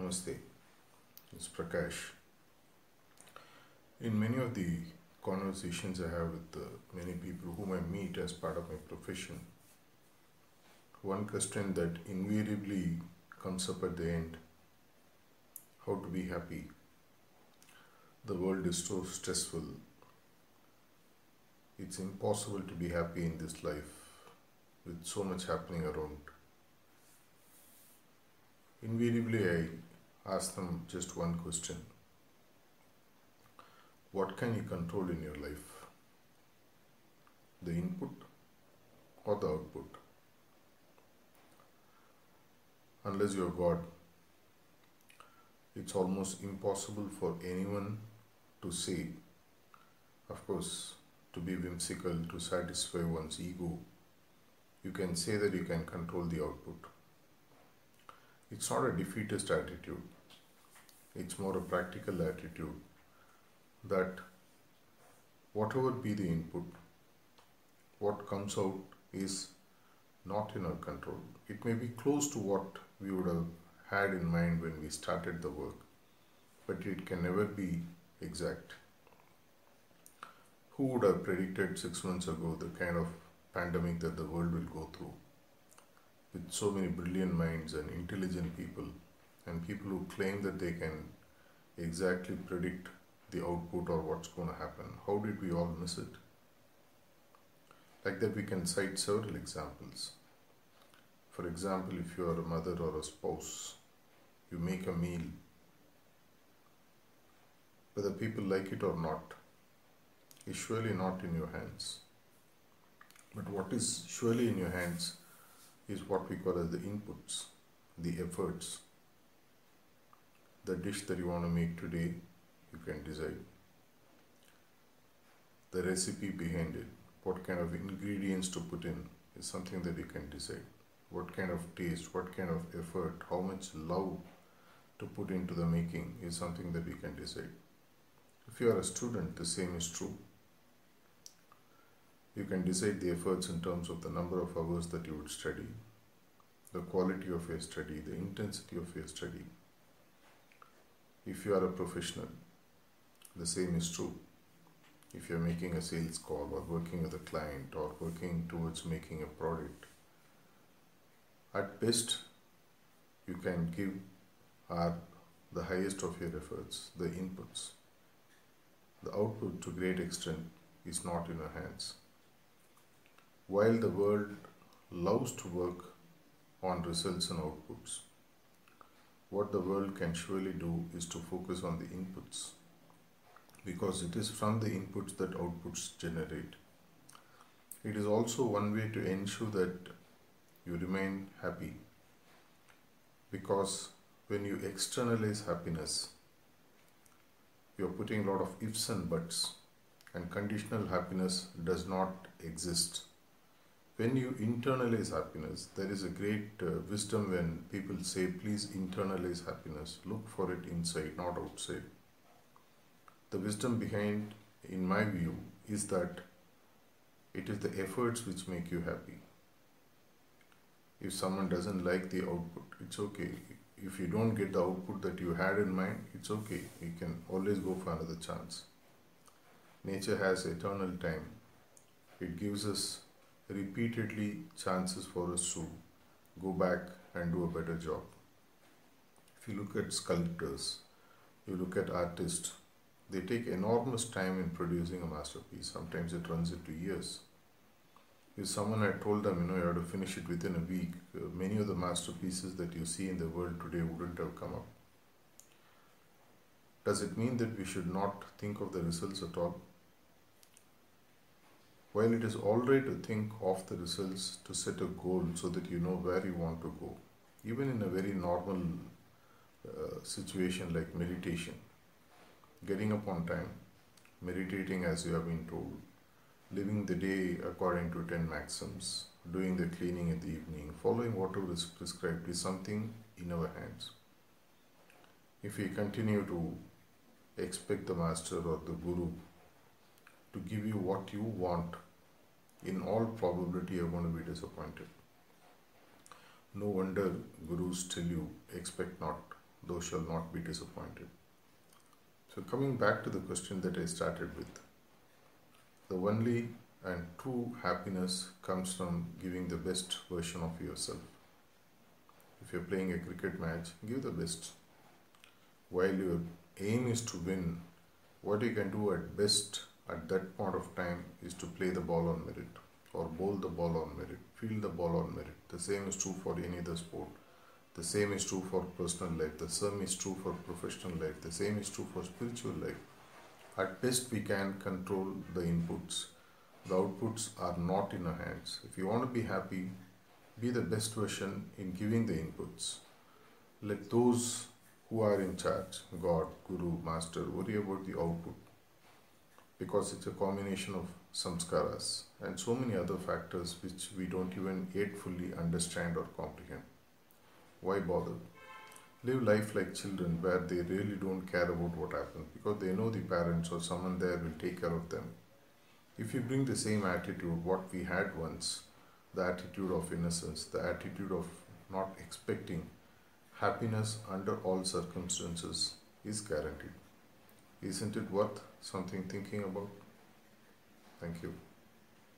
Namaste. It's Prakash. In many of the conversations I have with uh, many people whom I meet as part of my profession, one question that invariably comes up at the end how to be happy. The world is so stressful. It's impossible to be happy in this life with so much happening around. Invariably, I ask them just one question What can you control in your life? The input or the output? Unless you're God, it's almost impossible for anyone to say, of course, to be whimsical, to satisfy one's ego. You can say that you can control the output. It's not a defeatist attitude, it's more a practical attitude that whatever be the input, what comes out is not in our control. It may be close to what we would have had in mind when we started the work, but it can never be exact. Who would have predicted six months ago the kind of pandemic that the world will go through? With so many brilliant minds and intelligent people, and people who claim that they can exactly predict the output or what's going to happen. How did we all miss it? Like that, we can cite several examples. For example, if you are a mother or a spouse, you make a meal, whether people like it or not, is surely not in your hands. But what is surely in your hands is what we call as the inputs, the efforts. The dish that you want to make today, you can decide. The recipe behind it, what kind of ingredients to put in, is something that you can decide. What kind of taste, what kind of effort, how much love to put into the making is something that we can decide. If you are a student, the same is true. You can decide the efforts in terms of the number of hours that you would study, the quality of your study, the intensity of your study. If you are a professional, the same is true. If you are making a sales call or working with a client or working towards making a product, at best you can give the highest of your efforts, the inputs. The output, to great extent, is not in your hands. While the world loves to work on results and outputs, what the world can surely do is to focus on the inputs because it is from the inputs that outputs generate. It is also one way to ensure that you remain happy because when you externalize happiness, you're putting a lot of ifs and buts, and conditional happiness does not exist. When you internalize happiness, there is a great uh, wisdom when people say, please internalize happiness. Look for it inside, not outside. The wisdom behind, in my view, is that it is the efforts which make you happy. If someone doesn't like the output, it's okay. If you don't get the output that you had in mind, it's okay. You can always go for another chance. Nature has eternal time. It gives us repeatedly chances for us to go back and do a better job. If you look at sculptors, you look at artists, they take enormous time in producing a masterpiece. Sometimes it runs into years. If someone had told them, you know, you have to finish it within a week, uh, many of the masterpieces that you see in the world today wouldn't have come up. Does it mean that we should not think of the results at all? While it is alright to think of the results to set a goal so that you know where you want to go, even in a very normal uh, situation like meditation, getting up on time, meditating as you have been told, living the day according to 10 maxims, doing the cleaning in the evening, following whatever is prescribed is something in our hands. If we continue to expect the master or the guru to give you what you want, in all probability you're going to be disappointed. No wonder gurus tell you expect not thou shall not be disappointed. So, coming back to the question that I started with, the only and true happiness comes from giving the best version of yourself. If you're playing a cricket match, give the best. While your aim is to win, what you can do at best at that point of time is to play the ball on merit or bowl the ball on merit, field the ball on merit. The same is true for any other sport. The same is true for personal life. The same is true for professional life. The same is true for spiritual life. At best, we can control the inputs. The outputs are not in our hands. If you want to be happy, be the best version in giving the inputs. Let those who are in charge, God, Guru, Master, worry about the output because it's a combination of samskaras and so many other factors which we don't even yet fully understand or comprehend. Why bother? Live life like children where they really don't care about what happens because they know the parents or someone there will take care of them. If you bring the same attitude, what we had once, the attitude of innocence, the attitude of not expecting happiness under all circumstances is guaranteed. Isn't it worth something thinking about? Thank you.